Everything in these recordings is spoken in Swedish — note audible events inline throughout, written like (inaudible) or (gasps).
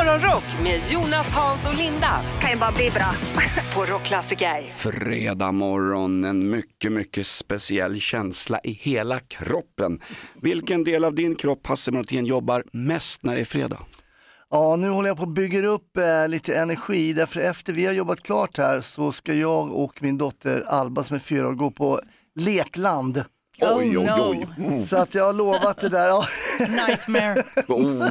Morgonrock med Jonas, Hans och Linda kan ju bara bli bra. (laughs) på Rockklassiker. Fredag morgon, en mycket, mycket speciell känsla i hela kroppen. Vilken del av din kropp, Hasse Brontén, jobbar mest när det är fredag? Ja, nu håller jag på att bygga upp eh, lite energi därför efter vi har jobbat klart här så ska jag och min dotter Alba som är fyra år gå på lekland. Oj, oj, no. oj. Så att jag har lovat det där. Ja. Nightmare. (laughs) Oh.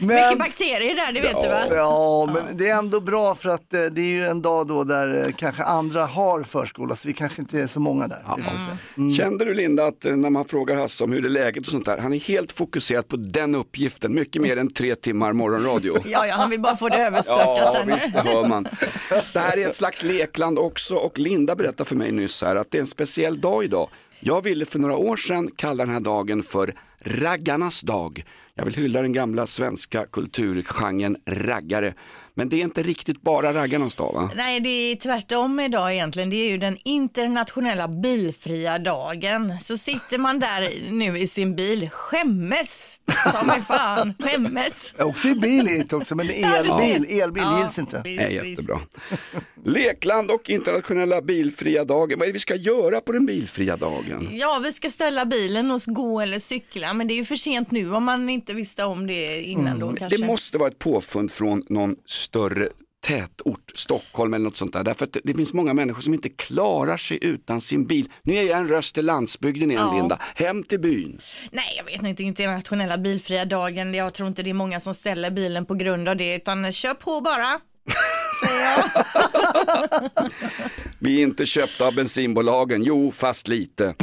Mycket bakterier där, det vet du va? Ja, men det är ändå bra för att eh, det är ju en dag då där eh, kanske andra har förskola så vi kanske inte är så många där. Vi får se. Kände du Linda att eh, när man frågar Hasse om hur det är läget och sånt där, han är helt fokuserad på den uppgiften, mycket mer än tre timmar morgonradio. (laughs) Ja, ja, han vill bara få det överstökat. Ja, visst, det hör man. Det här är ett slags lekland också och Linda berättade för mig nyss här att det är en speciell dag idag. Jag ville för några år sedan kalla den här dagen för raggarnas dag. Jag vill hylla den gamla svenska kulturgenren raggare. Men det är inte riktigt bara raggarnas dag va? Nej, det är tvärtom idag egentligen. Det är ju den internationella bilfria dagen. Så sitter man där nu i sin bil, skämmes, ta mig fan, skämmes. Jag åkte ju bil hit också men elbil, elbil gills inte. visst, Nej, jättebra. Lekland och internationella bilfria dagen. Vad är det vi ska göra på den bilfria dagen? Ja, vi ska ställa bilen och gå eller cykla, men det är ju för sent nu om man inte visste om det innan då kanske. Det måste vara ett påfund från någon större tätort, Stockholm eller något sånt där. Därför att det finns många människor som inte klarar sig utan sin bil. Nu är jag en röst till landsbygden igen Ja. Linda, hem till byn. Nej, jag vet inte, internationella bilfria dagen. Jag tror inte det är många som ställer bilen på grund av det, utan kör på bara. (laughs) Vi är inte köpta av bensinbolagen, jo fast lite.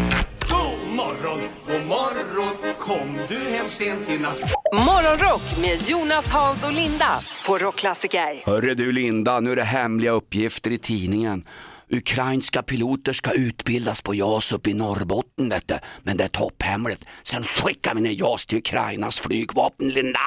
God morgon, god morgon, kom du hem sent i natt? Morgonrock med Jonas, Hans och Linda på Rockklassiker. Hörre du Linda, nu är det hemliga uppgifter i tidningen. Ukrainska piloter ska utbildas på JAS uppe i Norrbotten vet du. Men det är topphemligt. Sen skickar vi ner JAS till Ukrainas flygvapen Linda.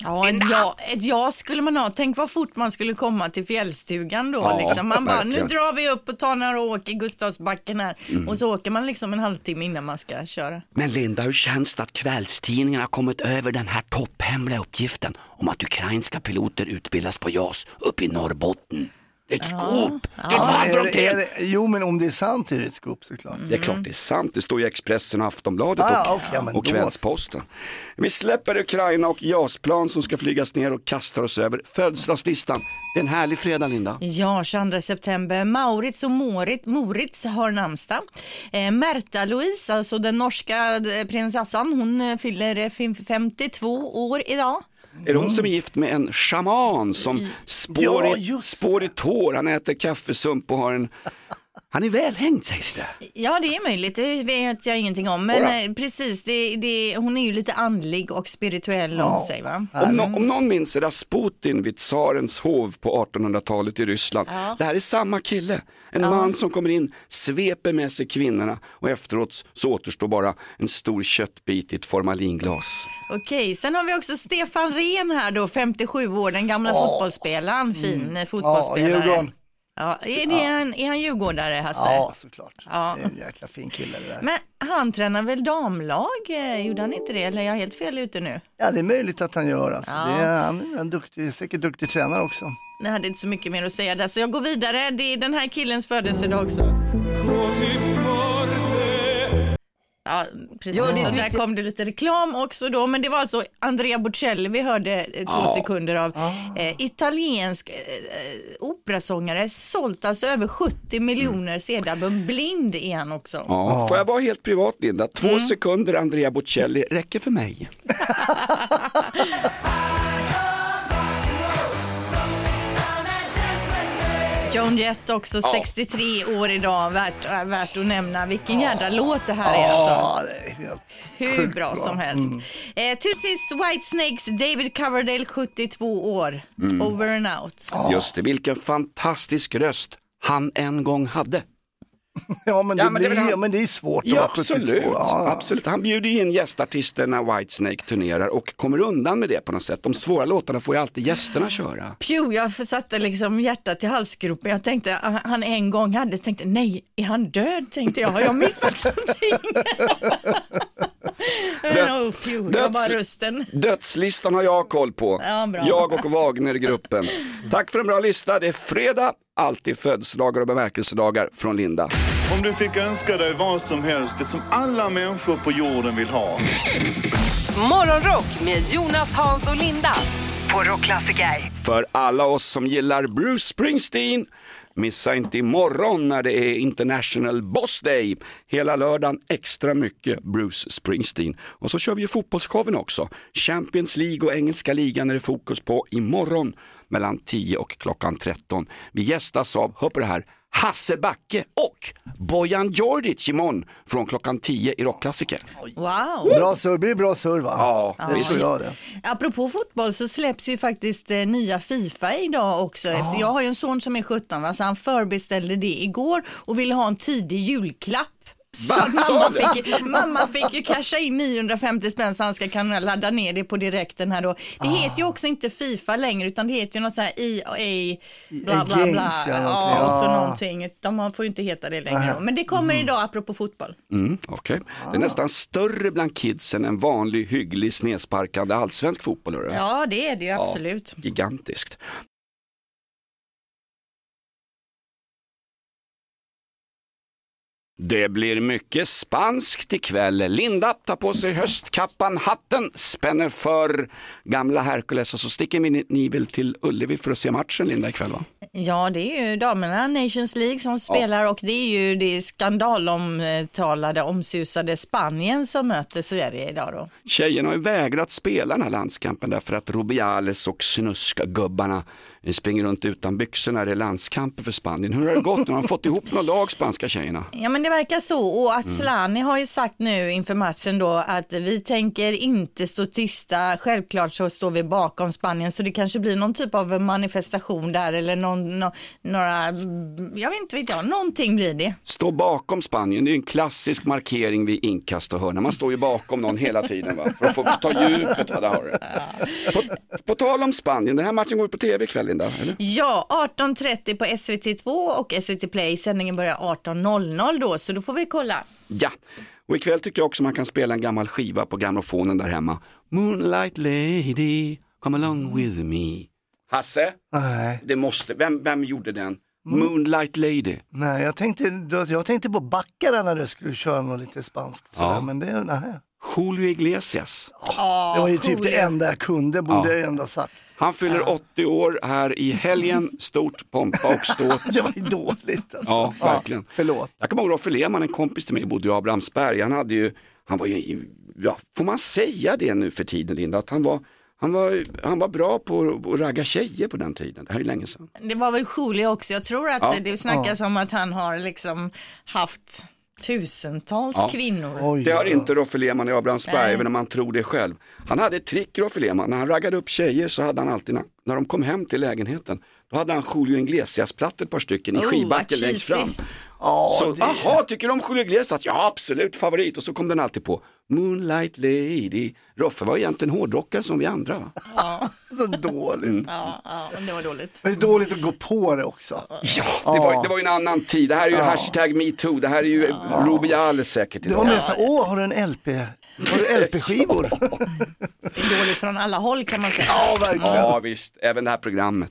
Ja, ett ja, ett ja skulle man ha. Tänk vad fort man skulle komma till fjällstugan då. Ja, liksom. Man bara, nu drar vi upp och tar några åk i Gustavsbacken här. Och så åker man liksom en halvtimme innan man ska köra. Men Linda, hur känns det att kvällstidningarna har kommit över den här topphemliga uppgiften om att ukrainska piloter utbildas på JAS uppe i Norrbotten? Det är ett scoop! Det är Ja, fan är, det- är, det- jo men om det är sant är det ett scoop såklart. Det är klart det är sant, det står i Expressen, Aftonbladet Ah, och, okej, ja, men och då- Kvällsposten. Vi släpper Ukraina och JAS-plan som ska flygas ner och kastar oss över födelsedagslistan. Det är en härlig fredag Linda. Ja, 22 september. Maurits och Morit, Moritz har namnsdag. Eh, Märta Louise, alltså den norska eh, prinsessan, hon eh, fyller eh, fem- 52 år idag. Är det hon som är gift med en shaman som spår, Ja, i, spår i tår, han äter kaffesump och har en... Han är välhängd sägs det. Ja, det är möjligt. Det vet jag ingenting om. Men Ora. eh, precis, det, det, hon är ju lite andlig och spirituell om sig. Va? Om, nå- om någon minns Rasputin vid tsarens hov på 1800-talet i Ryssland. Det här är samma kille. En man som kommer in, sveper med sig kvinnorna och efteråt så återstår bara en stor köttbit i ett formalinglas. Okej, sen har vi också Stefan Rehn här då, 57 år, den gamla fotbollsspelaren. Fin mm. Ja, fotbollsspelare. Djurgården. Ja, är, det en, är han djurgårdare, Hasse? Ja, såklart. Ja. Det är en jäkla fin kille det där. Men han tränar väl damlag? Eh, Gjorde han inte det? Eller är jag helt fel ute nu? Ja, det är möjligt att han gör. Alltså. Ja. Det är, han är en duktig, säkert duktig tränare också. Jag hade inte så mycket mer att säga där, så jag går vidare. Det är den här killens födelsedag också. Ja, precis. Ja, det där kom det lite reklam också då, men det var alltså Andrea Bocelli vi hörde eh, två sekunder av. Eh, italiensk eh, operasångare, sålt alltså över 70 miljoner CD-album. Blind är han också. Ja, Får jag vara helt privat Linda? Två sekunder Andrea Bocelli räcker för mig. (laughs) Joan Jett också, 63 år idag, värt, värt att nämna. Vilken jädra låt det här är alltså. Ja, det är helt Hur sjukt bra bra. som helst. Eh, till sist Whitesnakes, David Coverdale, 72 år. Over and out. Just det, vilken fantastisk röst han en gång hade. (laughs) Ja, men det, Ja, men det blir, ja, han- men det är svårt att Ja, vara 72. absolut. Ja, absolut. Han bjuder ju in gästartister när Whitesnake turnerar och kommer undan med det på något sätt. De svåra låtarna får ju alltid gästerna (gasps) köra. Pew, jag satte liksom hjärtat i halsgropen. Jag tänkte han en gång hade, tänkte nej, är han död? Tänkte jag, har jag missat (laughs) någonting? (laughs) Bara rösten. Dödslistan har jag koll på. Ja. Jag och Wagner-gruppen. Tack för en bra lista. Det är fredag, alltid födelsedagar och bemärkelsedagar från Linda. Om du fick önska dig vad som helst, det som alla människor på jorden vill ha. Morgonrock med Jonas, Hans och Linda på Rockklassiker. För alla oss som gillar Bruce Springsteen, missa inte imorgon när det är International Boss Day. Hela lördagen extra mycket Bruce Springsteen. Och så kör vi ju fotbollsshowen också. Champions League och engelska ligan är det fokus på imorgon mellan 10 och klockan 13. Vi gästas av, hör på det här, Hasse Backe och Bojan Djordjic imorgon från klockan 10 i Rockklassiker. Wow. Bra surr, det blir bra surr va? Ja, det visst. tror jag det. Apropå fotboll så släpps ju faktiskt eh, nya Fifa idag också. Efter, jag har ju en son som är 17 va? så han förbeställde det igår och ville ha en tidig julklapp. Mamma, fick, mamma fick ju casha in 950 spänn så han ska kunna ladda ner det på direkten här då. Det heter ju också inte Fifa längre utan det heter ju något så här EA bla bla bla. Games, ja. Ja, och så Ja. någonting. De får ju inte heta det längre. då. Men det kommer idag apropå fotboll. Mm, okej. Det är nästan större bland kidsen än vanlig hygglig snedsparkande allsvensk fotboll. Ja det är det ju absolut. Gigantiskt. Det blir mycket spanskt ikväll. Linda tar på sig höstkappan, hatten, spänner för gamla Hercules och så sticker ni, väl till Ullevi för att se matchen Linda ikväll va? Ja, det är ju damerna Nations League som spelar och det är ju det skandalomtalade, omsusade Spanien som möter Sverige idag då. Tjejerna har ju vägrat spela den här landskampen därför att Rubiales och Snuska-gubbarna springer runt utan byxor när det är landskamper för Spanien. Hur har det gått? Nu har de fått ihop några lag, spanska tjejerna. Ja men det verkar så och Atslani har ju sagt nu inför matchen då att vi tänker inte stå tysta, självklart så står vi bakom Spanien så det kanske blir någon typ av manifestation där eller någon, nå- några, jag vet inte vet jag, någonting blir det. Stå bakom Spanien, det är en klassisk markering vid inkast och hörna. Man står ju bakom någon hela tiden va? för att få ta djupet. Va? Där har det. På, på tal om Spanien, den här matchen går på tv ikväll Linda, eller? Ja, 18.30 på SVT2 och SVT Play, sändningen börjar 18.00 då så då får vi kolla. Ja, och ikväll tycker jag också man kan spela en gammal skiva på grammofonen där hemma. Moonlight lady, come along with me. Hasse, Nej, det måste, vem, vem gjorde den? Moonlight lady. nej jag, tänkte, jag tänkte på backarna när du skulle köra något lite spanskt. sådär, Ja. Men det, nej. Julio Iglesias. det var ju typ det enda jag kunde, borde Ja. jag ändå sagt. Han fyller 80 år här i helgen, stort pompa och ståt. (laughs) Det var ju dåligt alltså. Ja, verkligen. förlåt. Jag kommer ihåg Roffe Lehmann, en kompis till mig, bodde i Abrahamsberg. Han hade ju, han var ju, ja, får man säga det nu för tiden Linda, att han var, han var, han var bra på att ragga tjejer på den tiden. Det här är länge sedan. Det var väl Julio också. Jag tror att Ja. det snackas om att han har liksom haft tusentals Ja. kvinnor. Oj, Det har inte Roffe Lehmann i Abrahamsberg, även om man tror det själv. Han hade ett trick Roffe Lehmann, när han raggade upp tjejer så hade han alltid, när, när de kom hem till lägenheten, då hade han Julio Iglesias-plattor ett par stycken i Oh, skivbacken vad längst fram. Ja, Så, det- aha, tycker du om Julio Iglesias? Ja, absolut favorit. Och så kom den alltid på. Moonlight Lady. Roffe var egentligen hårdrockare som vi andra. va? Så dåligt. Ja, ja, det var dåligt. Men det är dåligt att gå på det också. Ja, det var, det var ju en annan tid. Det här är ju hashtag metoo. Det här är ju Rubiales säkert Det var idag. mer så, åh har du en LP? Har du LP-skivor? (laughs) Det är dåligt från alla håll kan man säga. Ja, verkligen. Ja, visst. Även det här programmet.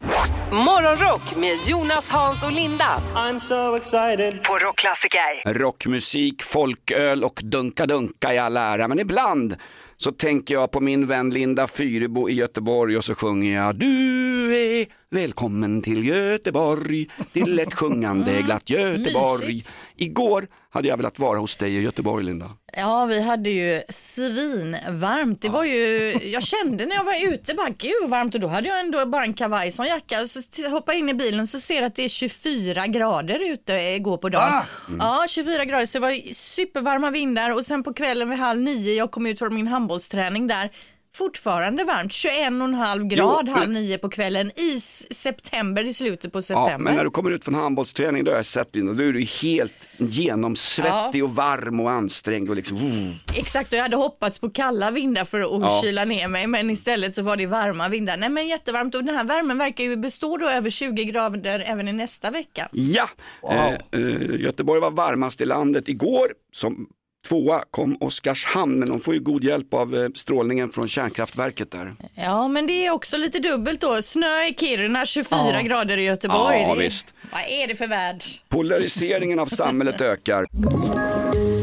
Morgonrock med Jonas, Hans och Linda I'm so excited på Rockklassiker. Rockmusik, folköl och dunka-dunka i all ära. Men ibland så tänker jag på min vän Linda Fyrebo i Göteborg och så sjunger jag Du är välkommen till Göteborg, till ett (laughs) sjungande glatt Göteborg. Mysigt. Igår hade jag velat vara hos dig i Göteborg Linda. Ja, vi hade ju svinvarmt. Det var ju, jag kände när jag var ute, bara gud vad varmt och då hade jag ändå bara en kavaj som jacka. Och så hoppar jag in i bilen så ser att det är 24 grader ute igår på dagen. Ja, 24 grader så det var supervarma vindar och sen på kvällen vid halv nio, jag kom ut från min handbollsträning där. Fortfarande varmt, 21,5 grad Jo, halv nio på kvällen i september, i slutet på Ja, september. men när du kommer ut från handbollsträning då har jag sett Linda, då är du helt genomsvettig och varm och ansträngd och liksom, mm. Exakt, och jag hade hoppats på kalla vindar för att Ja. kyla ner mig, men istället så var det varma vindar. Nej men jättevarmt och den här värmen verkar ju bestå då över 20 grader även i nästa vecka. Ja, eh, eh, Göteborg var varmast i landet igår som Tvåa kom Oskarshamn, men de får ju god hjälp av eh, strålningen från kärnkraftverket där. Ja, men det är också lite dubbelt då. Snö i Kiruna, 24 grader i Göteborg. Ja, visst. Vad är det för värld? Polariseringen av samhället ökar.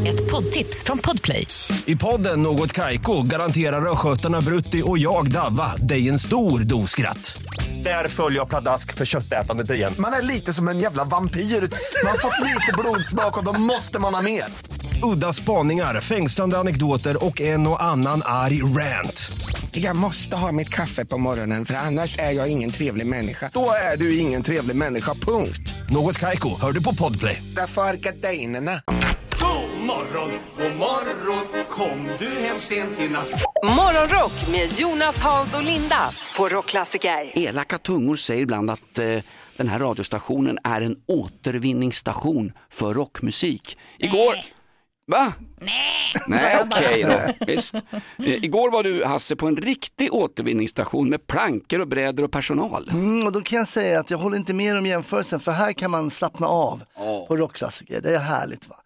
Ett poddtips från Podplay. I podden Något Kaiko garanterar östgötarna Brutti och jag, Davva, dig en stor dos skratt. Där följer jag pladask för köttätandet igen. Man är lite som en jävla vampyr. Man har fått lite blodsmak och då måste man ha mer. Udda spaningar, fängslande anekdoter och en och annan arg rant. Jag måste ha mitt kaffe på morgonen för annars är jag ingen trevlig människa. Då är du ingen trevlig människa, punkt. Något Kaiko, hör du på Podplay. Därför är gardinerna. God morgon, god morgon Kom du hem sent i natt Morgonrock med Jonas, Hans och Linda på Rockklassiker. Elaka tungor säger ibland att eh, den här radiostationen är en återvinningsstation för rockmusik. Igår... Va? Nej, Nej okej då. Visst. Eh, igår var du Hasse på en riktig återvinningsstation med plankor och brädor och personal. Mm, och då kan jag säga att jag håller inte med om jämförelsen för här kan man slappna av på rockklassiker. Det är härligt. va.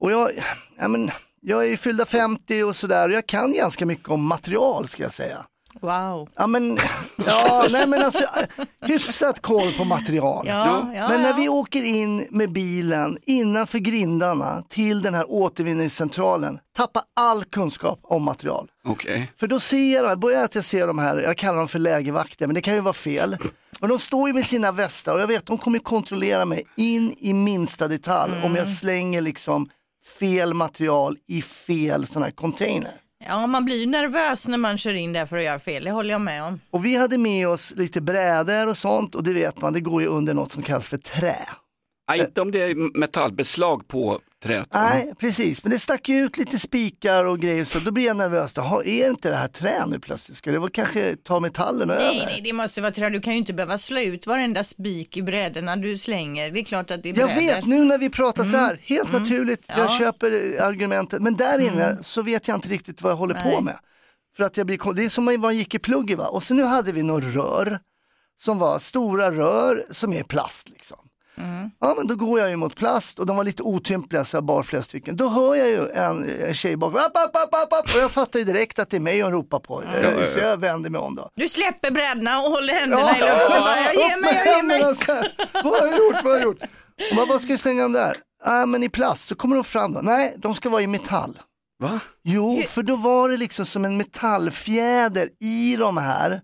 Och jag, ja, men, jag är ju fyllda 50 och sådär och jag kan ganska mycket om material ska jag säga. Wow. Ja men, ja, nej, men alltså, hyfsat koll på material. Ja, ja, men när ja. vi åker in med bilen innanför grindarna till den här återvinningscentralen, tappa all kunskap om material. Okej. För då ser jag, börjar att jag ser de här, jag kallar dem för lägervakter, men det kan ju vara fel. Men de står ju med sina västar och jag vet de kommer kontrollera mig in i minsta detalj om jag slänger liksom fel material i fel sån här container. Ja, man blir ju nervös när man kör in där för att göra fel, det håller jag med om. Och vi hade med oss lite brädor och sånt och det vet man, det går ju under något som kallas för trä. Nej, inte om det är metallbeslag på träet. va? Nej, precis, men det stack ju ut lite spikar och grejer så då blir jag nervös. Jaha, är inte det här trä nu plötsligt? Ska det vara kanske ta metallen Nej, över? nej, det måste vara trä. Du kan ju inte behöva slå ut varenda spik i brädorna du slänger. Det är klart att det är Jag brädor. vet, nu när vi pratar så här, helt naturligt, jag Ja. köper eh, argumentet, men där inne så vet jag inte riktigt vad jag håller på Nej. med. För att jag blir, det är som om man gick i plugget va, och så nu hade vi några rör som var stora rör som är plast liksom. Ja men då går jag ju mot plast och de var lite otympliga så jag bar flera stycken. Då hör jag ju en, en tjej bakom, app, app, app, app, app, och jag fattar ju direkt att det är mig hon ropar på. Eh, Så jag vänder mig om då. Du släpper brädorna och håller händerna i luften. Bara, jag ger mig, jag ger mig. Vad har jag gjort, vad har jag gjort? Och bara, vad ska jag slänga dem där? Ja men i plast, så kommer de fram då. Nej, de ska vara i metall. Va? Jo, för då var det liksom som en metallfjäder i de här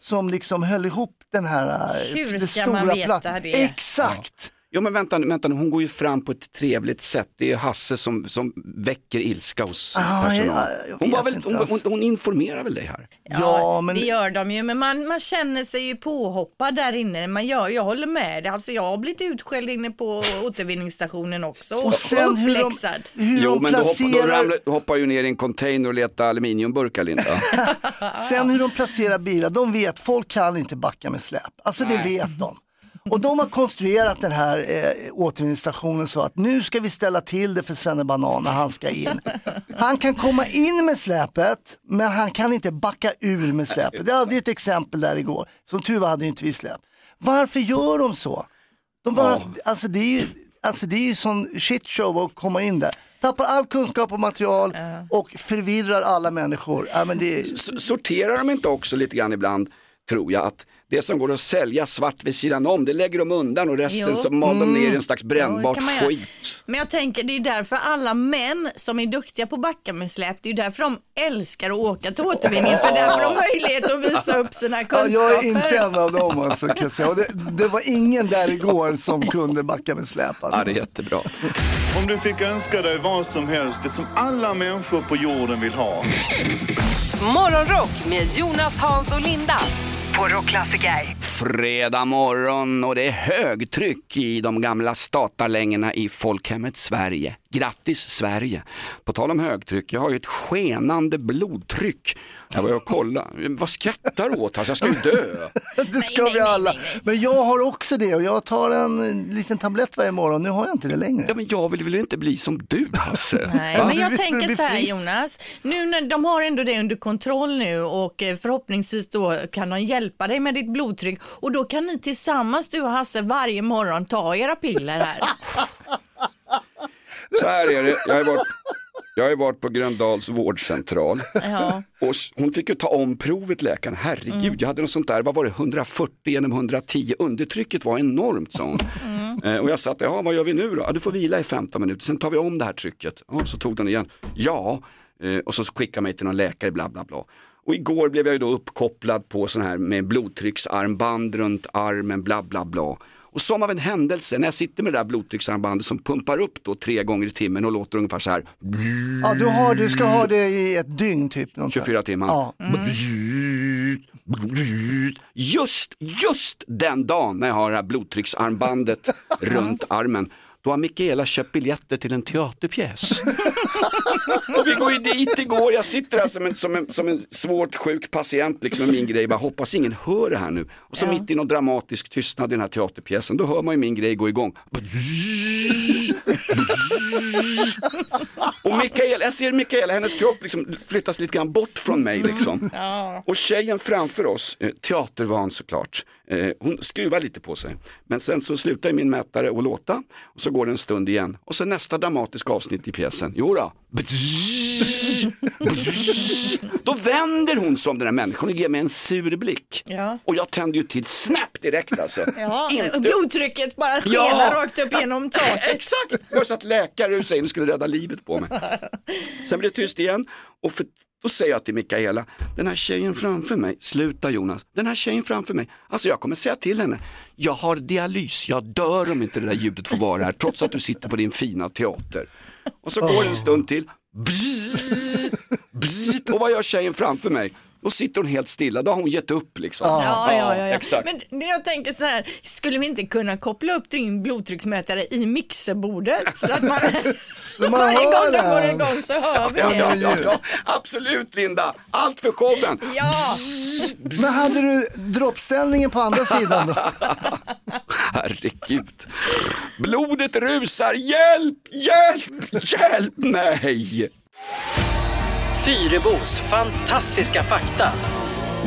som liksom höll ihop den här eh, Hur det ska stora man veta plat- det? Exakt! Jo men vänta, nu, vänta hon går ju fram på ett trevligt sätt. Det är Hasse som, som väcker ilska hos Ah, personal. jag hon, väl, hon, hon, alltså. hon informerar väl dig här? Ja, men Det gör de ju, men man, man känner sig ju påhoppad där inne. Man gör, jag håller med dig. Alltså, jag har blivit utskälld inne på återvinningsstationen också. och sen hur de, hur Jo de men då, hopp, då ramlar, hoppar ju ner i en container och letar aluminiumburkar Linda. (laughs) sen hur de placerar bilar, de vet, folk kan inte backa med släp. Alltså det vet de. Och de har konstruerat den här eh, återvinningsstationen så att nu ska vi ställa till det för Svenne Banan när han ska in. Han kan komma in med släpet men han kan inte backa ur med släpet. Jag hade ju ett exempel där igår, som tur var hade inte vi släp. Varför gör de så? De bara, alltså, det är ju, alltså det är ju sån shit show att komma in där. Tappar all kunskap och material och förvirrar alla människor. Ja, men det Sorterar de inte också lite grann ibland, tror jag, att det som går att sälja svart vid sidan om, det lägger de undan och resten Jo. så mal de ner i en slags Ja, brännbart göra. skit. Men jag tänker det är därför alla män som är duktiga på att backa med släp, det är därför de älskar att åka till återvinningen, för därför har de möjlighet att visa upp sina Ja, kunskaper. jag är inte en av dem alltså, kan jag säga. Och det, det var ingen där igår som kunde backa med släp. Alltså. Ja, det är jättebra. Om du fick önska dig vad som helst, det som alla människor på jorden vill ha. Morgonrock med Jonas, Hans och Linda på Rockklassiker. Fredag morgon och det är högtryck i de gamla statarlängorna i folkhemmet Sverige. Grattis Sverige! På tal om högtryck, jag har ju ett skenande blodtryck. Jag var och kolla. Vad skrattar du åt? Alltså, jag ska ju dö. (laughs) Det ska nej, vi nej, alla. nej, nej. Men jag har också det och jag tar en liten tablett varje morgon. Nu har jag inte det längre. Ja, men jag vill väl inte bli som du Hasse? Nej, men jag vill tänker bli så här frisk. Jonas, nu när de har ändå det under kontroll nu och eh, förhoppningsvis då kan de hjälpa dig med ditt blodtryck och då kan ni tillsammans du och Hasse varje morgon ta era piller här. (laughs) Så här är det, jag har varit, Jag har ju varit på Gröndals vårdcentral Ja. och hon fick ju ta om provet läkaren. Herregud, Mm. jag hade något sånt där, vad var det, 140 genom 110. Undertrycket var enormt sa hon. Mm. Eh, och jag sa att, ja vad gör vi nu då? Ja, du får vila i 15 minuter, sen tar vi om det här trycket. Ja, så tog den igen. Ja, eh, och så skickade mig till någon läkare, bla bla bla. Och igår blev jag ju då uppkopplad på sån här med blodtrycksarmband runt armen, bla bla bla. Och som av en händelse, när jag sitter med det där blodtrycksarmbandet som pumpar upp då tre gånger i timmen och låter ungefär så här. Ja, du, har, du ska ha det i ett dygn typ. någonstans. 24 timmar. Ja. Just, just den dagen när jag har det här blodtrycksarmbandet (laughs) runt armen, då har Mikaela köpt biljetter till en teaterpjäs. Och (laughs) vi går ju dit igår, jag sitter här som en, som en, som en svårt sjuk patient liksom med min grej, bara hoppas ingen hör det här nu. Och så mitt i någon dramatisk tystnad i den här teaterpjäsen, då hör man ju min grej gå igång. Och Mikaela, jag ser Mikaela, hennes kropp liksom flyttas lite grann bort från mig liksom. Och tjejen framför oss, eh, teatervan såklart, eh, hon skruvar lite på sig. Men sen så slutar min mätare att låta och så går det en stund igen. Och så nästa dramatiska avsnitt i pjäsen, jo då. Då vänder hon som den här människan och ger mig en sur blick. Ja. Och jag tänder ju till snabbt direkt alltså. Ja, Inte- blodtrycket bara skenar Ja. rakt upp genom taket. (laughs) Exakt, det var så att läkare ur sig skulle rädda livet på mig. (laughs) Sen blir det tyst igen och för, då säger jag till Mikaela, den här tjejen framför mig, sluta Jonas, den här tjejen framför mig, alltså jag kommer säga till henne, jag har dialys, jag dör om inte det där ljudet får vara här, trots att du sitter på din fina teater. Och så går det en stund till, bzzz, bzzz, och vad gör tjejen framför mig? Då sitter hon helt stilla, då har hon gett upp liksom. Ja, ja, ja, ja. Exakt. Men jag tänker så här, skulle vi inte kunna koppla upp din blodtrycksmätare i mixerbordet? Så att man, (laughs) man varje gång den går igång så hör vi Ja, det. ja, ja, ja, absolut Linda, allt för showen. Ja, Men hade du droppställningen på andra sidan då? (laughs) Herregud. Blodet rusar, hjälp, hjälp, hjälp mig. Fyrebos fantastiska fakta.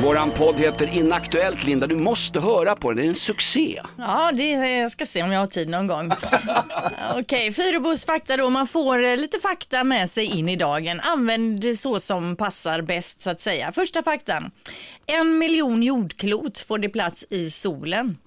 Våran podd heter Inaktuellt Linda, du måste höra på den, det är en succé. ja det, jag ska se om jag har tid någon gång. (laughs) Okej, Fyrebos fakta då. Man får eh, lite fakta med sig in i dagen. Använd det så som passar bäst så att säga. Första faktan. En miljon jordklot får det plats i solen.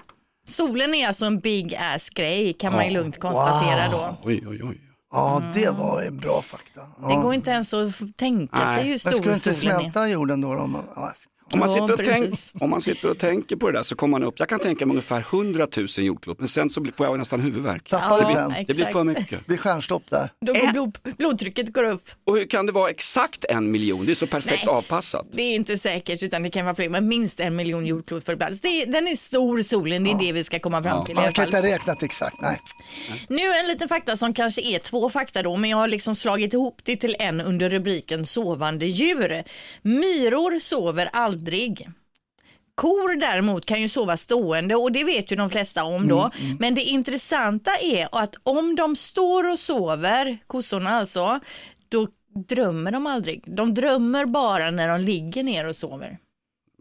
Solen är alltså en big ass grej kan man ju lugnt konstatera då. Oj, oj, oj. Ja, det var en bra fakta. Ja. Det går inte ens att tänka Nej. sig hur Men stor skulle inte solen är. smälta jorden då? Om ja, Om man, Ja, sitter och tänk, om man sitter och tänker på det där så kommer man upp, jag kan tänka mig ungefär 100 000 jordklot, men sen så blir- får jag nästan huvudvärk. tappar Ja, det sen. exakt. Det blir för mycket. blir stjärnstopp där. Då går blod, blodtrycket går upp. Och hur kan det vara exakt en miljon? Det är så perfekt Nej. avpassat. Det är inte säkert utan det kan vara fler, men minst en miljon jordklot för plats. Det den är stor solen, det är det vi ska komma fram till alla kan inte ha räknat exakt, nej. Nu en liten fakta som kanske är två fakta då, men jag har liksom slagit ihop det till en under rubriken sovande djur. Myror sover aldrig. Kor däremot kan ju sova stående och det vet ju de flesta om då. Men det intressanta är att om de står och sover, kossorna alltså, då drömmer de aldrig. De drömmer bara när de ligger ner och sover.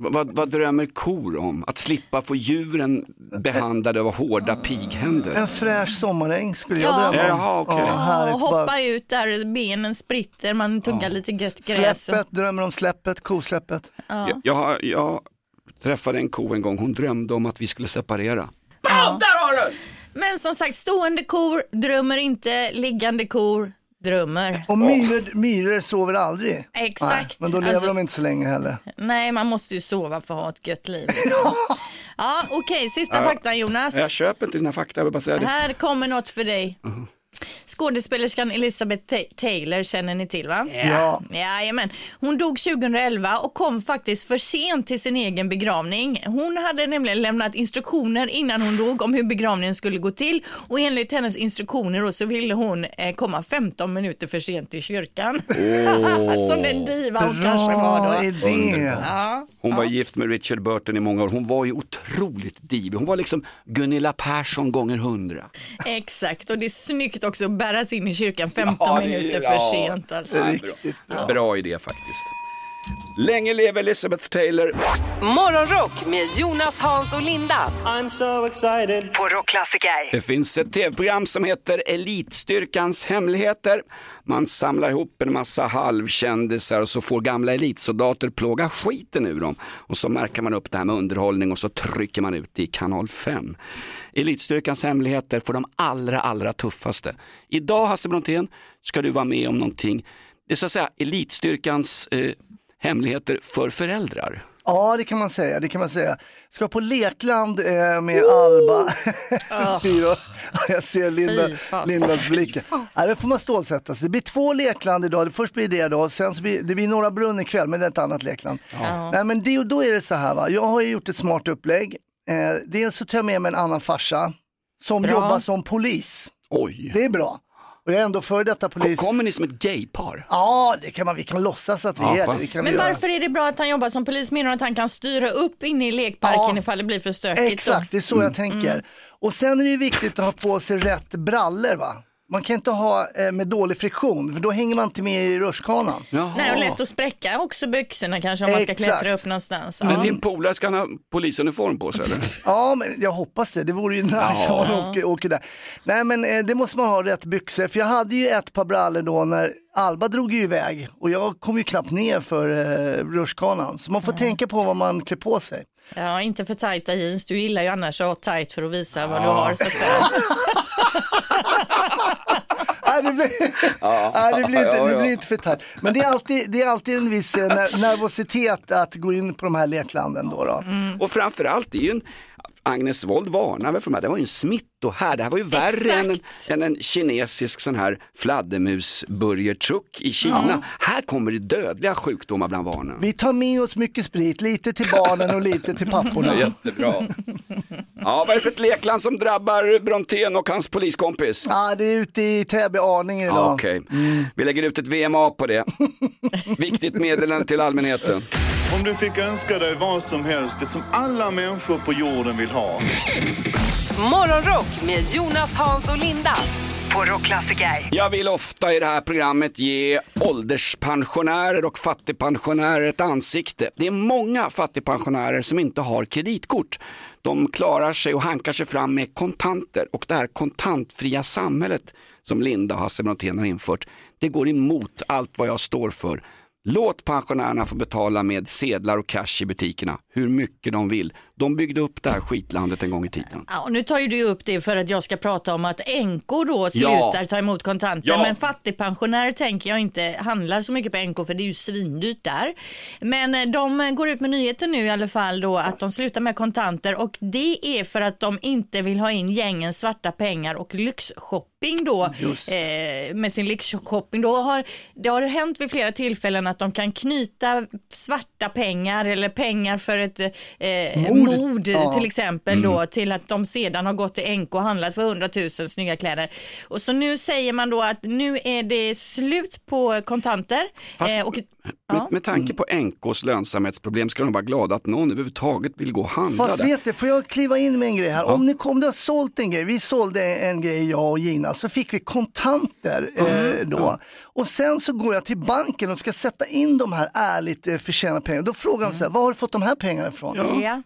Vad, vad drömmer kor om? Att slippa få djuren behandlade av hårda pighänder? En fräsch sommaräng skulle jag Ja. drömma om. Jaha, okej. Ja, härligt. och Bara hoppa ut där, benen spritter, man tuggar lite gött gräs. och- Släppet, drömmer om släppet, kosläppet. Jag, jag, har- jag träffade en ko en gång, hon drömde om att vi skulle separera. Ja. Där har du! Men som sagt, stående kor drömmer inte, liggande kor drömmer. Och myror, myror sover aldrig. Exakt. Nej, men då lever Alltså- de inte så länge heller. Nej, man måste ju sova för att ha ett gött liv. (laughs) ja, okej, sista faktan Jonas. Jag köper inte dina fakta, jag vill bara säga det. Här kommer något för dig. Skådespelerskan Elizabeth Ta- Taylor känner ni till va? Ja. Jajamän. Hon dog 2011 och kom faktiskt för sent till sin egen begravning. Hon hade nämligen lämnat instruktioner innan hon dog om hur begravningen skulle gå till och enligt hennes instruktioner då så ville hon eh, komma 15 minuter för sent till kyrkan. (laughs) Som den diva hon kanske var då. idé. Ja. Hon var gift med Richard Burton i många år, hon var ju otroligt divig. Hon var liksom Gunilla Persson gånger hundra. Exakt, och det är snyggt också bäras in i kyrkan 15 Ja, det är- minuter ja. för sent. Alltså. Riktigt bra. Bra idé faktiskt. Länge leve Elizabeth Taylor. Morgonrock med Jonas, Hans och Linda. I'm so excited. På Rockklassiker. Det finns ett tv-program som heter Elitstyrkans hemligheter. Man samlar ihop en massa halvkändisar och så får gamla elitsoldater plåga skiten ur dem. Och så märker man upp det här med underhållning och så trycker man ut det i kanal 5. Elitstyrkans hemligheter för de allra, allra tuffaste. Idag Hasse Brontén ska du vara med om någonting, det är så att säga elitstyrkans eh, hemligheter för föräldrar. Ja, det kan man säga. Det kan man säga. Ska på lekland eh, med Alba. (laughs) Fyra. Jag ser Linda. Lindas blick. Ja, det får man stålsätta sig. Det blir två lekland idag. Först blir det då, sen så blir det blir Norra Brunn ikväll, men det är ett annat lekland. Nej, men det, då är det så här, va? jag har ju gjort ett smart upplägg. Eh, dels så tar jag med mig en annan farsa som Bra. jobbar som polis. Oj, Det är bra. Och jag är ändå före detta polis. kommer ni som ett gaypar? Ja, det kan man, vi kan låtsas att vi Ja, är det. Kan Men vi göra. varför är det bra att han jobbar som polis? Menar att han kan styra upp inne i lekparken Ja. ifall det blir för stökigt? då? Exakt, det är så Mm. jag tänker. Och sen är det viktigt att ha på sig rätt brallor va. Man kan inte ha eh, med dålig friktion, för då hänger man inte med i rutschkanan. Nej, och lätt att spräcka också byxorna kanske om man ska Exakt. klättra upp någonstans. Men Ja. din polare ska han ha polisuniform på sig eller? (laughs) Ja, men jag hoppas det. Det vore ju nice om man åker, åker där. Nej, men eh, det måste man ha rätt byxor. För jag hade ju ett par brallor då när Alba drog ju iväg och jag kom ju knappt ner för eh, rutschkanan. Så man får tänka på vad man klär på sig. Ja, inte för tajta jeans. Du gillar ju annars att ha tajt för att visa vad du har så att säga. (laughs) (laughs) Nej, det blir, Nej, det blir, inte, ja, det ja. blir inte för tajt. Men det är alltid, det är alltid en viss eh, ner- nervositet att gå in på de här leklanden då. då. Och framförallt, det är ju en, Agnes Wold varnar väl för det här, det var ju en smittohärd, det här var ju värre än en, än en kinesisk sån här fladdermusburgertruck i Kina. Här kommer det dödliga sjukdomar bland barnen. Vi tar med oss mycket sprit, lite till barnen och lite till papporna. (laughs) Jättebra. Ja, vad är det för ett lekland som drabbar Brontén och hans poliskompis? Ja, det är ute i Täby, Arninge idag. Ja, Okej, vi lägger ut ett VMA på det. Viktigt meddelande till allmänheten. Om du fick önska dig vad som helst, det som alla människor på jorden vill ha. Morgonrock med Jonas, Hans och Linda. Jag vill ofta i det här programmet ge ålderspensionärer och fattigpensionärer ett ansikte. Det är många fattigpensionärer som inte har kreditkort. De klarar sig och hankar sig fram med kontanter och det här kontantfria samhället som Linda och Hasse Brontén har infört, det går emot allt vad jag står för. Låt pensionärerna få betala med sedlar och cash i butikerna hur mycket de vill. De byggde upp det här skitlandet en gång i tiden. Ja, och nu tar ju du upp det för att jag ska prata om att änkor då Ja. slutar ta emot kontanter. Ja. Men fattigpensionärer tänker jag inte handlar så mycket på änkor för det är ju svindyrt där. Men eh, de går ut med nyheten nu i alla fall då att de slutar med kontanter och det är för att de inte vill ha in gängens svarta pengar och lyxshopping då eh, med sin lyxshopping. Då har, det har hänt vid flera tillfällen att de kan knyta svarta pengar eller pengar för ett eh, Mord. mord Ja. till exempel då till att de sedan har gått till NK och handlat för 100 000 snygga kläder. Och så nu säger man då att nu är det slut på kontanter. Fast Eh, och, ja. med tanke på NKs lönsamhetsproblem ska de vara glada att någon överhuvudtaget vill gå och handla Fast där. vet du, får jag kliva in med en grej här? Om ni kom, du har sålt en grej, vi sålde en grej jag och Gina, så fick vi kontanter eh, då. Och sen så går jag till banken och ska sätta in de här ärligt eh, förtjänade pengarna. Då frågar de så här, var har du fått de här pengarna ifrån? ja.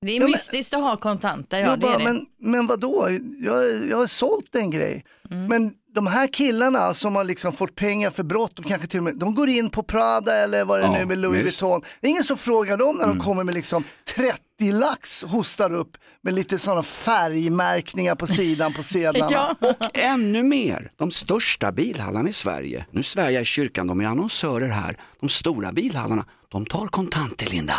Det är Ja, men- mystiskt att ha kontanter, ja jag det bara, är det. men, men vadå, jag, jag har sålt en grej. Mm. Men de här killarna som har liksom fått pengar för brott, och kanske till och med, de går in på Prada eller vad det nu är med Louis visst. Vuitton. Det är ingen som frågar dem när Mm. de kommer med liksom 30 lax, hostar upp med lite sådana färgmärkningar på sidan på (laughs) sedlarna. Ja. Och ännu mer, de största bilhallarna i Sverige, nu svär jag i kyrkan, de är annonsörer här, de stora bilhallarna, de tar kontanter Linda.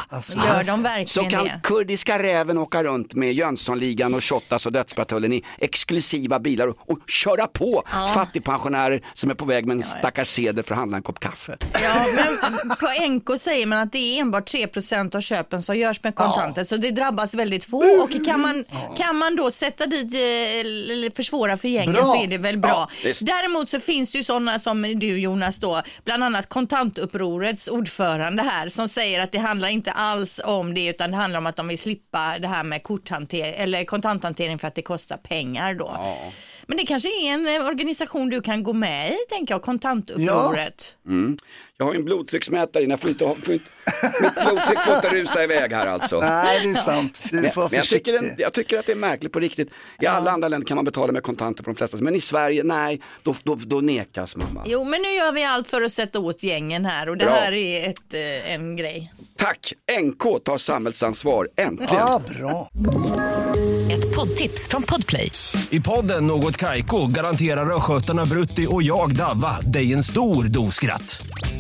Gör de verkligen Så kan det? kurdiska räven åka runt med Jönssonligan och Shottaz och Dödspatrullen i exklusiva bilar och, och köra på fattigpensionärer som är på väg med en stackars sedel för att handla en kopp kaffe. Ja, men på NK säger man att det är enbart 3% av köpen som görs med kontanter, så det drabbas väldigt få. Och kan man, kan man då sätta dit eh, eller försvåra för gängen Bra. så är det väl bra. Ja, visst. Däremot så finns det ju sådana som du Jonas då, bland annat kontantupprorets ordförande här, som säger att det handlar inte alls om det, utan det handlar om att de vill slippa det här med korthantering eller kontanthantering för att det kostar pengar då. Men det kanske är en eh, organisation du kan gå med i, tänker jag, kontantupproret. Mm. Jag har ju en blodtrycksmätare inne, jag får inte ha, får inte, mitt blodtryck får inte rusa iväg här alltså. Nej, det är sant. Du Men, får vara men jag, tycker försiktig. jag tycker att det är märkligt på riktigt. I alla andra länder kan man betala med kontanter på de flesta, men i Sverige, nej, då, då, då nekas man bara. Jo, men nu gör vi allt för att sätta åt gängen här och det Bra. här är ett, eh, en grej. Tack, NK tar samhällsansvar, äntligen. Ja, bra. Ett poddtips från Podplay. I podden Något Kaiko garanterar östgötarna Brutti och jag, Davva, dig en stor dos skratt.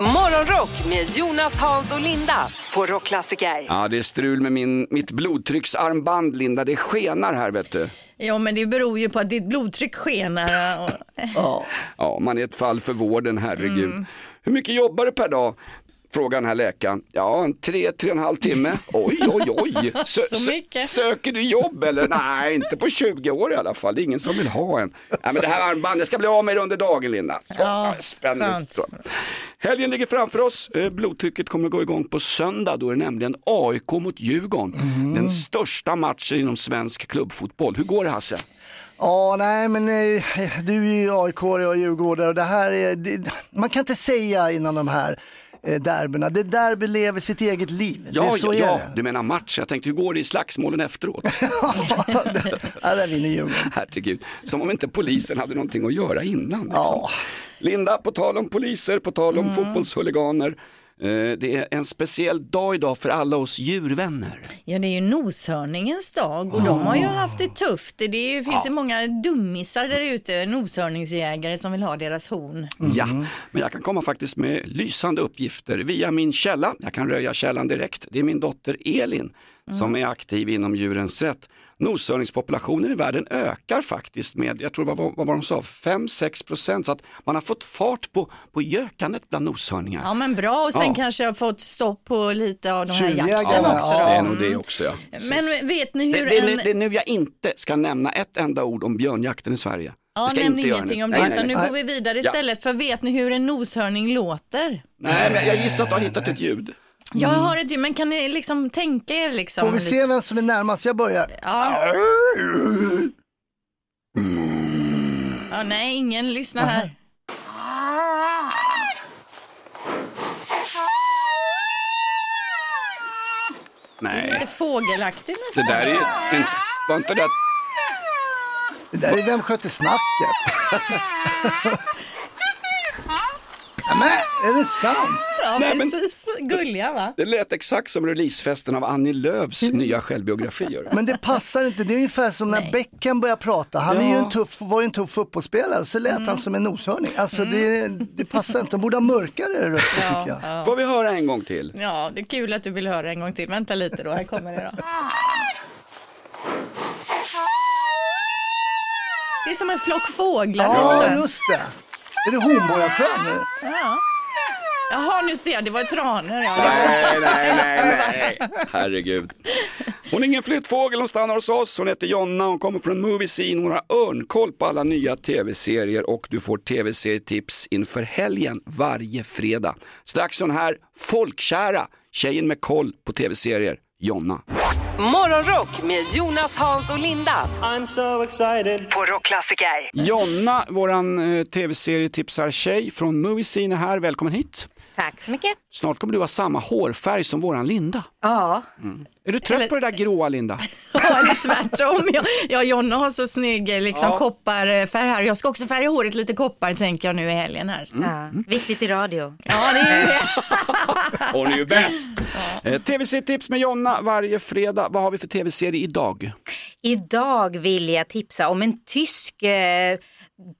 Morgonrock med Jonas, Hans och Linda på Rockklassiker. Ja, det är strul med min, mitt blodtrycksarmband, Linda. Det skenar här, vet du. Ja, men det beror ju på att ditt blodtryck skenar. Och... Ja. Ja, man är ett fall för vården, herregud. Mm. Hur mycket jobbar du per dag? Frågar den här läkaren. Ja, en tre, tre och en halv timme. Oj, oj, oj. (laughs) Sö- sö-. Söker du jobb eller? Nej, inte på 20 år i alla fall. Det är ingen som vill ha en. Nej, men det här armbandet ska bli av med under dagen, Linda. Ja, Spännande. Helgen ligger framför oss. Eh, Blodtrycket kommer gå igång på söndag. Då är det nämligen AIK mot Djurgården. Mm. Den största matchen inom svensk klubbfotboll. Hur går det Hasse? Ja, nej men eh, du är ju AIK och jag är djurgårdare och det här är, det, man kan inte säga innan de här derbyna. Det derby lever sitt eget liv. Ja, det, så ja, är ja, det. du menar match. Jag tänkte hur går det i slagsmålen efteråt? (laughs) ja, där vinner Djurgården. Herregud, som om inte polisen hade någonting att göra innan. Liksom. Ja. Linda, på tal om poliser, på tal om fotbollshuliganer. Eh, det är en speciell dag idag för alla oss djurvänner. Ja, det är ju noshörningens dag och de har ju haft det tufft. Det är finns ju många dummisar där ute, noshörningsjägare som vill ha deras horn. Ja, men jag kan komma faktiskt med lysande uppgifter via min källa. Jag kan röja källan direkt. Det är min dotter Elin som är aktiv inom Djurens Rätt. Noshörningspopulationen i världen ökar faktiskt med, jag tror vad, vad, vad de sa, 5-6 procent. Så att man har fått fart på, på gökandet bland noshörningar. Ja, men bra och sen Ja. kanske jag fått stopp på lite av de här jakten också. Det Då. är nog det också ja. Men vet ni Det, hur det, nu, en... det är nu jag inte ska nämna ett enda ord om björnjakten i Sverige. Ja, Jag ska nämn inte göra ingenting det. om Nej, det, nej, utan nej. nu går vi vidare Ja. istället. För vet ni hur en noshörning låter? Nej, men jag gissar att du har hittat ett ljud. Jag har ett ljud, men kan ni liksom tänka er liksom? Får vi se vem som är närmast? Jag börjar. Ja. ja, nej, ingen lyssnar här. Nej, Lite fågelaktigt det nästan. där är ju inte, var inte det Det där är Vem sköter snacket? (laughs) Ja, men är det sant? Ja, Nej, men- precis. Gulliga va? Det lät exakt som releasefesten av Annie Lööfs nya självbiografi. Men det passar inte. Det är ungefär som när Beckham börjar prata. Han är ju Ja. en tuff, var ju en tuff fotbollsspelare, så lät Mm. han som en noshörning. Alltså det, det passar inte. De borde ha mörkare röster tycker jag. Får vi höra en gång till? Ja, det är kul att du vill höra en gång till. Vänta lite då, här kommer det då. Det är som en flock fåglar. Ja, just det. Är det Hornborgasjön? Ja. Jaha, nu ser jag, det var tranor. Ja. Nej, nej, nej, (laughs) nej. Herregud. Hon är ingen flyttfågel, hon stannar hos oss. Hon heter Jonna, hon kommer från Movie Scene. Hon har örnkoll på alla nya tv-serier och du får tv-serietips inför helgen varje fredag. Strax hon här, folkkära, tjejen med koll på tv-serier, Jonna. Morgonrock med Jonas, Hans och Linda I'm so excited på Rockklassiker. Jonna, våran eh, tv-serietipsar-tjej från Movie Scene är här. Välkommen hit. Tack så mycket. Snart kommer du ha samma hårfärg som våran Linda. Ja, Är du trött på det där gråa Linda? (laughs) Ja, eller tvärtom. Jag, jag och Jonna har så snygg liksom, Ja. kopparfärg här. Jag ska också färga håret lite koppar tänker jag nu i helgen här. ja. viktigt i radio. Ja, det är det. (laughs) Hon är ju bäst. Eh, Tv-serietips med Jonna varje fredag. Vad har vi för tv-serie idag? Idag vill jag tipsa om en tysk eh,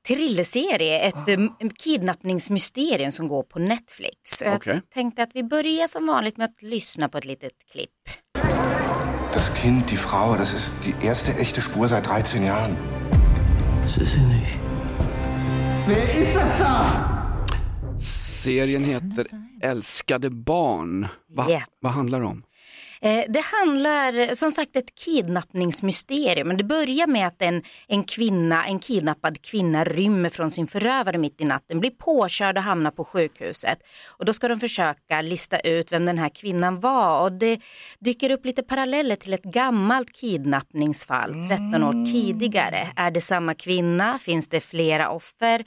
thrillerserie, ett eh, kidnappningsmysterium som går på Netflix. Jag Okej. tänkte att vi börjar som vanligt med att lyssna på ett litet klipp. Das Kind, die Frau, das ist die erste echte Spur seit 13 Jahren. Sie sind nicht. Wer ist das da? Serien heter Älskade barn. Va, Ja. Vad handlar det om? Eh, Det handlar som sagt ett kidnappningsmysterium. Det börjar med att en, en kvinna, en kidnappad kvinna rymmer från sin förövare mitt i natten, blir påkörd och hamnar på sjukhuset. Och då ska de försöka lista ut vem den här kvinnan var. Och det dyker upp lite paralleller till ett gammalt kidnappningsfall 13 år tidigare. Är det samma kvinna? Finns det flera offer?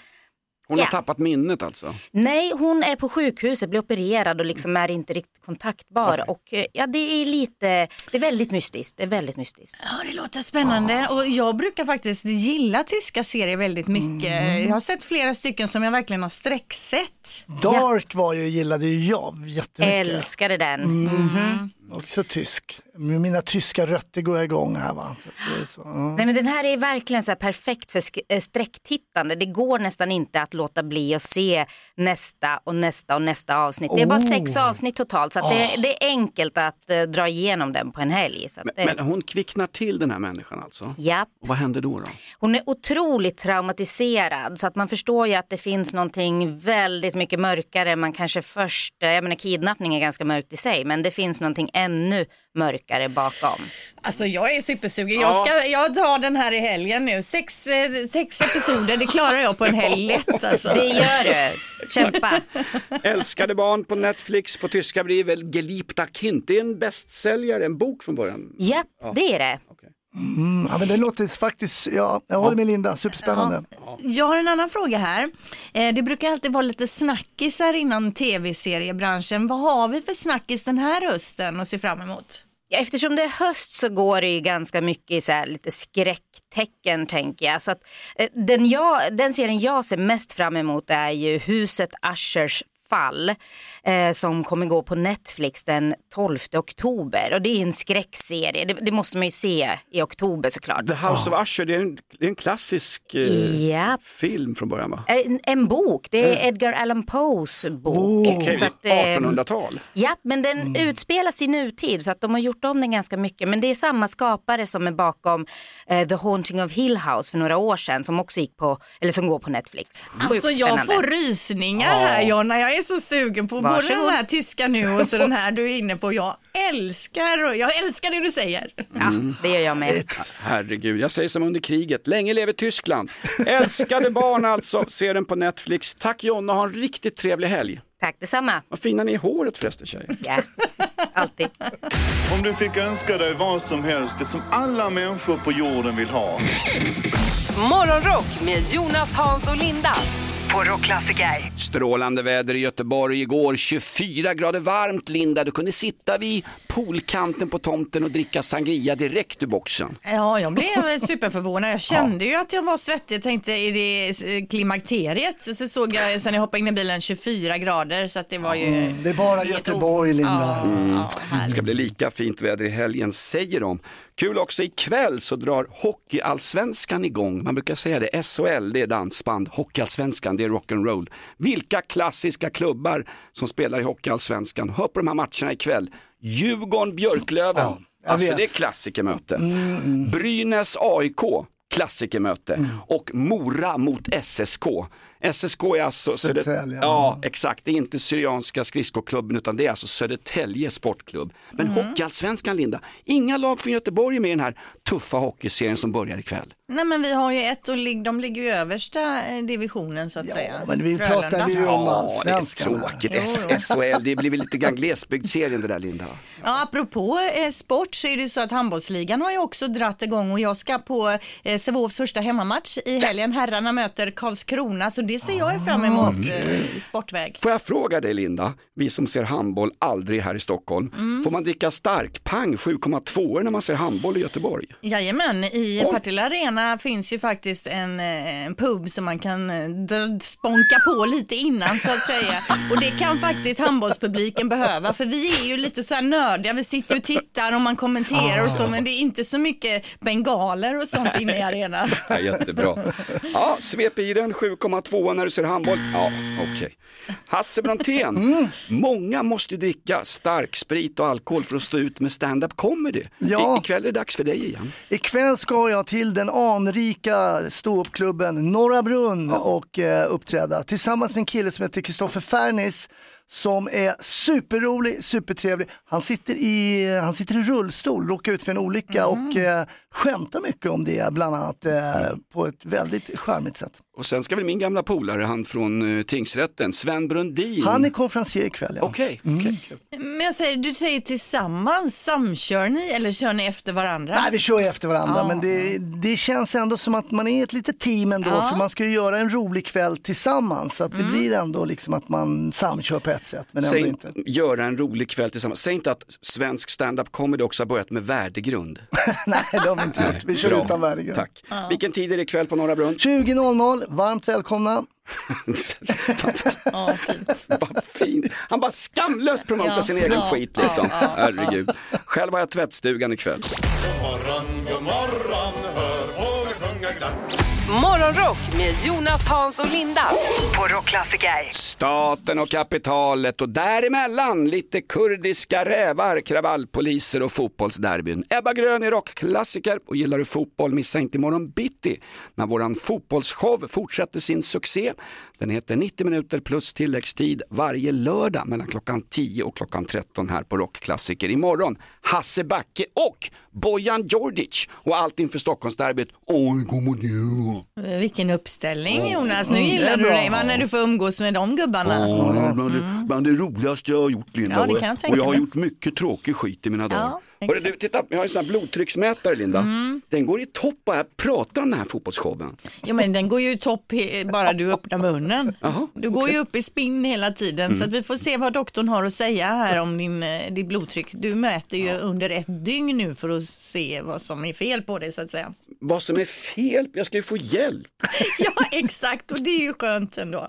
Hon har Ja. tappat minnet alltså. Nej, hon är på sjukhuset, blir opererad och liksom är inte riktigt kontaktbar. Och eh, ja, det är lite, det är väldigt mystiskt. Det är väldigt mystiskt. Ja, det låter spännande och jag brukar faktiskt gilla tyska serier väldigt mycket. Mm. Jag har sett flera stycken som jag verkligen har sträcksett. Dark var ju, gillade ju jag jättemycket. Älskade den. Mm. Mhm. Också tysk. Med mina tyska rötter går jag igång här va. Så det är så, ja. Nej, men den här är verkligen så här perfekt för eh, sträcktittande. Det går nästan inte att låta bli att se nästa och nästa och nästa avsnitt. Det är bara Oh. sex avsnitt totalt så att det, det är enkelt att eh, dra igenom den på en helg. Så att det, Men hon kvicknar till den här människan alltså? ja. Och vad händer då? då? Hon är otroligt traumatiserad så att man förstår ju att det finns någonting väldigt mycket mörkare. Man kanske först, jag menar kidnappning är ganska mörkt i sig men det finns någonting ännu mörkare bakom. Alltså jag är supersugen. Ja. Jag, ska, jag tar den här i helgen nu. Sex, eh, sex episoder, det klarar jag på en (laughs) helg lätt alltså. Det gör du. Kämpa. Älskade barn på Netflix, på tyska blir väl Geliebta Kind. Det är en bästsäljare, en bok från början. Ja, det är det. Mm, ja, men det låter faktiskt, ja, jag håller med Linda, superspännande. Jag har en annan fråga här. Eh, Det brukar alltid vara lite snackisar inom tv-seriebranschen. Vad har vi för snackis den här hösten att se fram emot? Ja, eftersom det är höst så går det ju ganska mycket i så här lite skräcktecken tänker jag. Så att, eh, den, jag, den serien jag ser mest fram emot är ju Huset Ushers fall eh, som kommer gå på Netflix den 12 oktober och det är en skräckserie. Det, det måste man ju se i oktober såklart. The House of Usher, det är en, det är en klassisk eh, Ja. film från början va? En, en bok, det är Mm. Edgar Allan Poes bok. Så att, eh, 1800-tal. Ja, men den utspelas i nutid så att de har gjort om den ganska mycket. Men det är samma skapare som är bakom eh, The Haunting of Hill House för några år sedan som också gick på, eller som går på Netflix. Sjukt Alltså jag spännande. får rysningar här Jonna. Jag är så sugen på både Varsågod. den här tyska nu och så den här du är inne på. Jag älskar, jag älskar det du säger. Ja, det gör jag med. Herregud, jag säger som under kriget, länge lever Tyskland. Älskade barn alltså, ser den på Netflix. Tack Jonna, ha en riktigt trevlig helg. Tack detsamma. Vad fina ni är i håret förresten tjejer. Ja, alltid. Om du fick önska dig vad som helst, det som alla människor på jorden vill ha. Morgonrock med Jonas, Hans och Linda på Rockklassiker. Strålande väder i Göteborg igår, 24 grader varmt Linda. Du kunde sitta vid poolkanten på tomten och dricka sangria direkt ur boxen. Ja, jag blev (laughs) superförvånad. Jag kände ju att jag var svettig. Jag tänkte, är det eh, klimakteriet? Så såg jag sen jag hoppade in i bilen 24 grader så att det var ju... Mm, det är bara Göteborg Linda. Det ska bli lika fint väder i helgen säger de. Kul också ikväll så drar Hockeyallsvenskan igång. Man brukar säga det, SHL det är dansband, Hockeyallsvenskan det är rock'n'roll. Vilka klassiska klubbar som spelar i Hockeyallsvenskan. Hör på de här matcherna ikväll. Djurgården-Björklöven, alltså vet. det är klassikermöte. Brynäs-AIK, klassikermöte. Och Mora mot SSK. SSK är alltså Söder... Södertälje, ja. exakt, det är inte Syrianska skridskoklubben utan det är alltså Södertälje sportklubb. Men Hockeyallsvenskan Linda, inga lag från Göteborg är med i den här tuffa hockeyserien som börjar ikväll. Nej men vi har ju ett och lig- de ligger ju i översta eh, divisionen så att säga. men vi Frölunda. pratar ju om Ja, det är allsvenskan. tråkigt. SHL, det blir väl lite grann glesbygdsserien det där Linda. Ja, apropå eh, sport så är det ju så att handbollsligan har ju också dratt igång och jag ska på eh, Sävehofs första hemmamatch i helgen. Herrarna möter Karlskrona så det ser jag ju fram emot eh, i sportväg. Får jag fråga dig Linda, vi som ser handboll aldrig här i Stockholm, Mm. får man dricka starkpang 7,2 när man ser handboll i Göteborg? Jajamän, i Oj. Partille Arena finns ju faktiskt en, eh, en pub som man kan eh, sponka på lite innan så att säga. Och det kan faktiskt handbollspubliken behöva för vi är ju lite så här nördiga, vi sitter och tittar och man kommenterar och så men det är inte så mycket bengaler och sånt inne i arenan. (laughs) Ja, jättebra. Ja, svep i den 7,2 tvåa när du ser handboll? Ja, okej. Hasse Brontén, (laughs) Mm. många måste dricka stark sprit och alkohol för att stå ut med stand-up comedy. Ja. I, ikväll är det dags för dig igen. Ikväll ska jag till den anrika ståuppklubben Norra Brunn och eh, uppträda tillsammans med en kille som heter Kristoffer Fernis som är superrolig, supertrevlig. Han sitter i, han sitter i rullstol, råkar ut för en olycka och eh, skämtar mycket om det bland annat eh, på ett väldigt charmigt sätt. Och sen ska väl min gamla polare, han från uh, tingsrätten, Sven Brundin. Han är konferencier ikväll. Ja. Okej, okej. Men jag säger, du säger tillsammans, samkör ni eller kör ni efter varandra? Nej, vi kör efter varandra, Ja. men det, det känns ändå som att man är ett litet team ändå, Ja. för man ska ju göra en rolig kväll tillsammans, så att det blir ändå liksom att man samkör på ett sätt, men Säg inte. göra en rolig kväll tillsammans. Säg inte att svensk stand-up comedy också har börjat med värdegrund. (laughs) Nej, det har vi inte gjort. Vi kör Bra. utan värdegrund. Tack. Vilken tid är det ikväll på Norra Brunn? 20.00, varmt välkomna. (laughs) Ja, fint. Vad fin. Han bara skamlöst promotar Ja, sin egen ja, skit liksom. ja, ja, Herregud. Själv har jag tvättstugan ikväll. God morgon, god morgon, hör. Morgonrock med Jonas, Hans och Linda på Rockklassiker. Staten och kapitalet och däremellan lite kurdiska rävar, kravallpoliser och fotbollsderbyn. Ebba Grön är rockklassiker och gillar du fotboll, missa inte imorgon bitti när våran fotbollsshow fortsätter sin succé. Den heter 90 minuter plus tilläggstid varje lördag mellan klockan 10 och klockan 13 här på Rockklassiker. Imorgon Hasse Backe och Bojan Djordjic och allt inför Stockholmsderbyt. Oj, god morgon. Vilken uppställning Jonas, nu Mm, gillar du dig va, när du får umgås med de gubbarna. Ja, bland, det, bland det roligaste jag har gjort Linda. Ja, det Och kan jag och tänka jag har mig. gjort mycket tråkig skit i mina dagar. Ja, Hörru. Mm. du, titta, jag har en sån här blodtrycksmätare Linda. Den går i topp bara jag pratar om den här fotbollsshowen. Ja men den går ju i topp bara du öppnar munnen. Jaha, Du går ju upp i spinn hela tiden Mm. så att vi får se vad doktorn har att säga här om din, eh, ditt blodtryck. Du mäter ju under ett dygn nu för att se vad som är fel på dig så att säga. Vad som är fel, jag ska ju få hjälp. (laughs) Ja exakt och det är ju skönt ändå.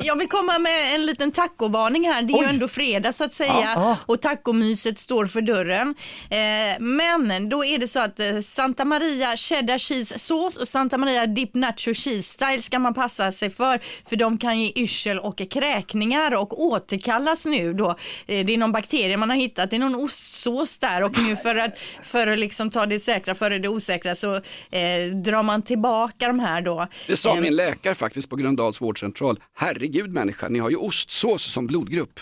Jag vill komma med en liten tacovarning här. Det är ju Oj. ändå fredag så att säga Ja, ja. och tacomyset står för dörren. Eh, men då är det så att eh, Santa Maria cheddar cheese sås och Santa Maria dip nacho cheese style ska man passa sig för för de kan ge yrsel och kräkningar och återkallas nu då. Eh, det är någon bakterie man har hittat, det är någon ostsås där och nu för att, för att liksom ta det säkra före det osäkra så eh, drar man tillbaka de här då. Det sa Eh, min läkare faktiskt på Gröndals vårdcentral. Herregud människa, ni har ju ostsås som blodgrupp.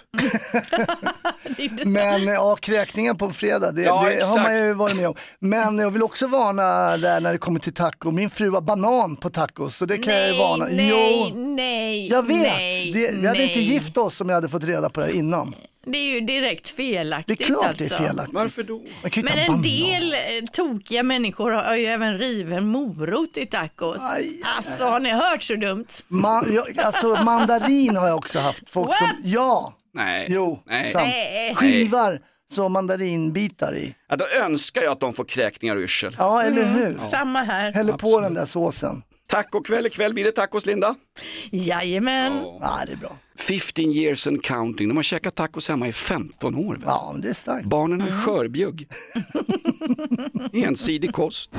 (laughs) Men ja, kräkningen på en fredag, det, Ja, det har man ju varit med om. Men jag vill också varna där när det kommer till taco. Min fru har banan på tacos, så det kan jag ju varna. Nej, Jo, nej, jag vet. nej, det, vi hade inte nej. gift oss om jag hade fått reda på det här innan. Det är ju direkt Det är felaktigt klart alltså. det är felaktigt. Varför då? Man Men en banan. del eh, tokiga människor har ju även riven morot i tacos. Aj. Alltså har ni hört så dumt? Ma- jag, alltså mandarin har jag också haft. Folk som, What? ja, Nej. jo, Nej. sant. Nej. Skivar som mandarinbitar i. Ja, då önskar jag att de får kräkningar och yrsel. Ja, eller hur? Samma här. Häller på Absolut. den där såsen. Tacokväll ikväll, blir det tacos Linda? Jajamän. Ja, det är bra. 15 years and counting, de har käkat tacos hemma i 15 år. va? Ja, det är starkt. Barnen har skörbjugg. (laughs) Ensidig kost.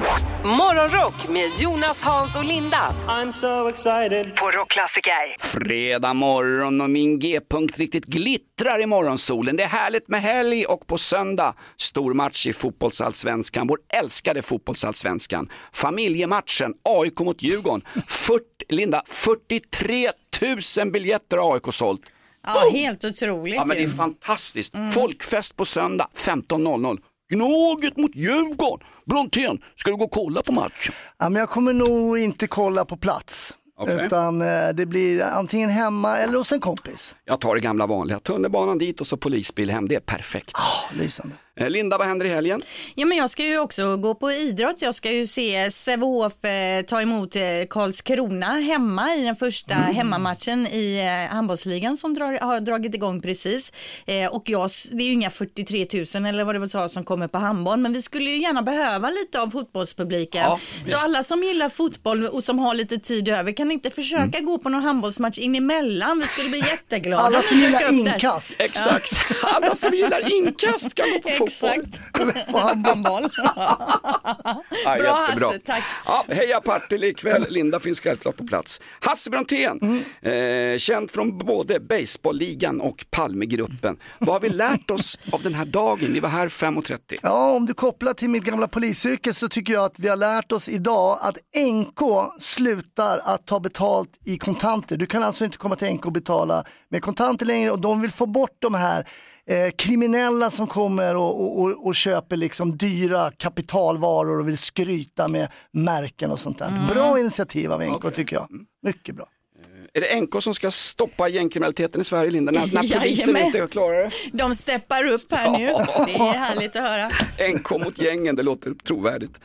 Morgonrock med Jonas, Hans och Linda I'm so excited. på Rockklassiker. Fredag morgon och min G-punkt riktigt glittrar i morgonsolen. Det är härligt med helg och på söndag stor match i fotbollsallsvenskan. Vår älskade fotbollsallsvenskan. Familjematchen AIK mot Djurgården. 40, Linda, 43 000 biljetter har AIK sålt. Ja, helt otroligt Ja men det är fantastiskt. Folkfest på söndag 15.00. Gnaget mot Djurgården. Brontén, ska du gå och kolla på matchen? Ja, men jag kommer nog inte kolla på plats. Okej. Utan eh, det blir antingen hemma eller hos en kompis. Jag tar det gamla vanliga. Tunnelbanan dit och så polisbil hem. Det är perfekt. Lysande. Eh, Linda, vad händer i helgen? Ja, men jag ska ju också gå på idrott. Jag ska ju se Sävehof eh, ta emot eh, Karlskrona hemma i den första Mm. hemmamatchen i eh, handbollsligan som drar, har dragit igång precis. Eh, och jag, det är ju inga 43 000 eller vad det var sa som kommer på handboll, men vi skulle ju gärna behöva lite av fotbollspubliken. Ja, Så alla som gillar fotboll och som har lite tid över kan inte försöka Mm. gå på någon handbollsmatch in emellan. Vi skulle bli (laughs) jätteglada. Alla om som gillar där. inkast. Exakt. Alla som gillar inkast kan gå på (laughs) fotboll. Exakt. På (laughs) handboll. (laughs) Ja, Bra jättebra. Hasse, tack. Ja, heja Partille ikväll, Linda finns självklart på plats. Hasse Brontén, eh, känd från både Baseballligan och Palmegruppen. Vad har vi lärt oss av den här dagen? Vi var här 5.30. Ja, om du kopplar till mitt gamla polisyrke så tycker jag att vi har lärt oss idag att NK slutar att ta betalt i kontanter. Du kan alltså inte komma till NK och betala med kontanter längre och de vill få bort de här eh, kriminella som kommer och, och, och, och köper liksom dyra kapitalvaror och vill skryta med märken och sånt där. Bra initiativ av NK tycker jag. Mycket bra. Är det NK som ska stoppa gängkriminaliteten i Sverige, Linda? När, när (laughs) polisen Jajamän. inte klarar det? De steppar upp här nu. Det är härligt att höra. NK mot gängen, det låter trovärdigt.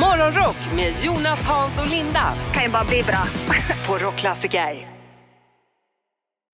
Morgonrock med Jonas, Hans och Linda. Kan ju bara bli bra. På Rockklassiker.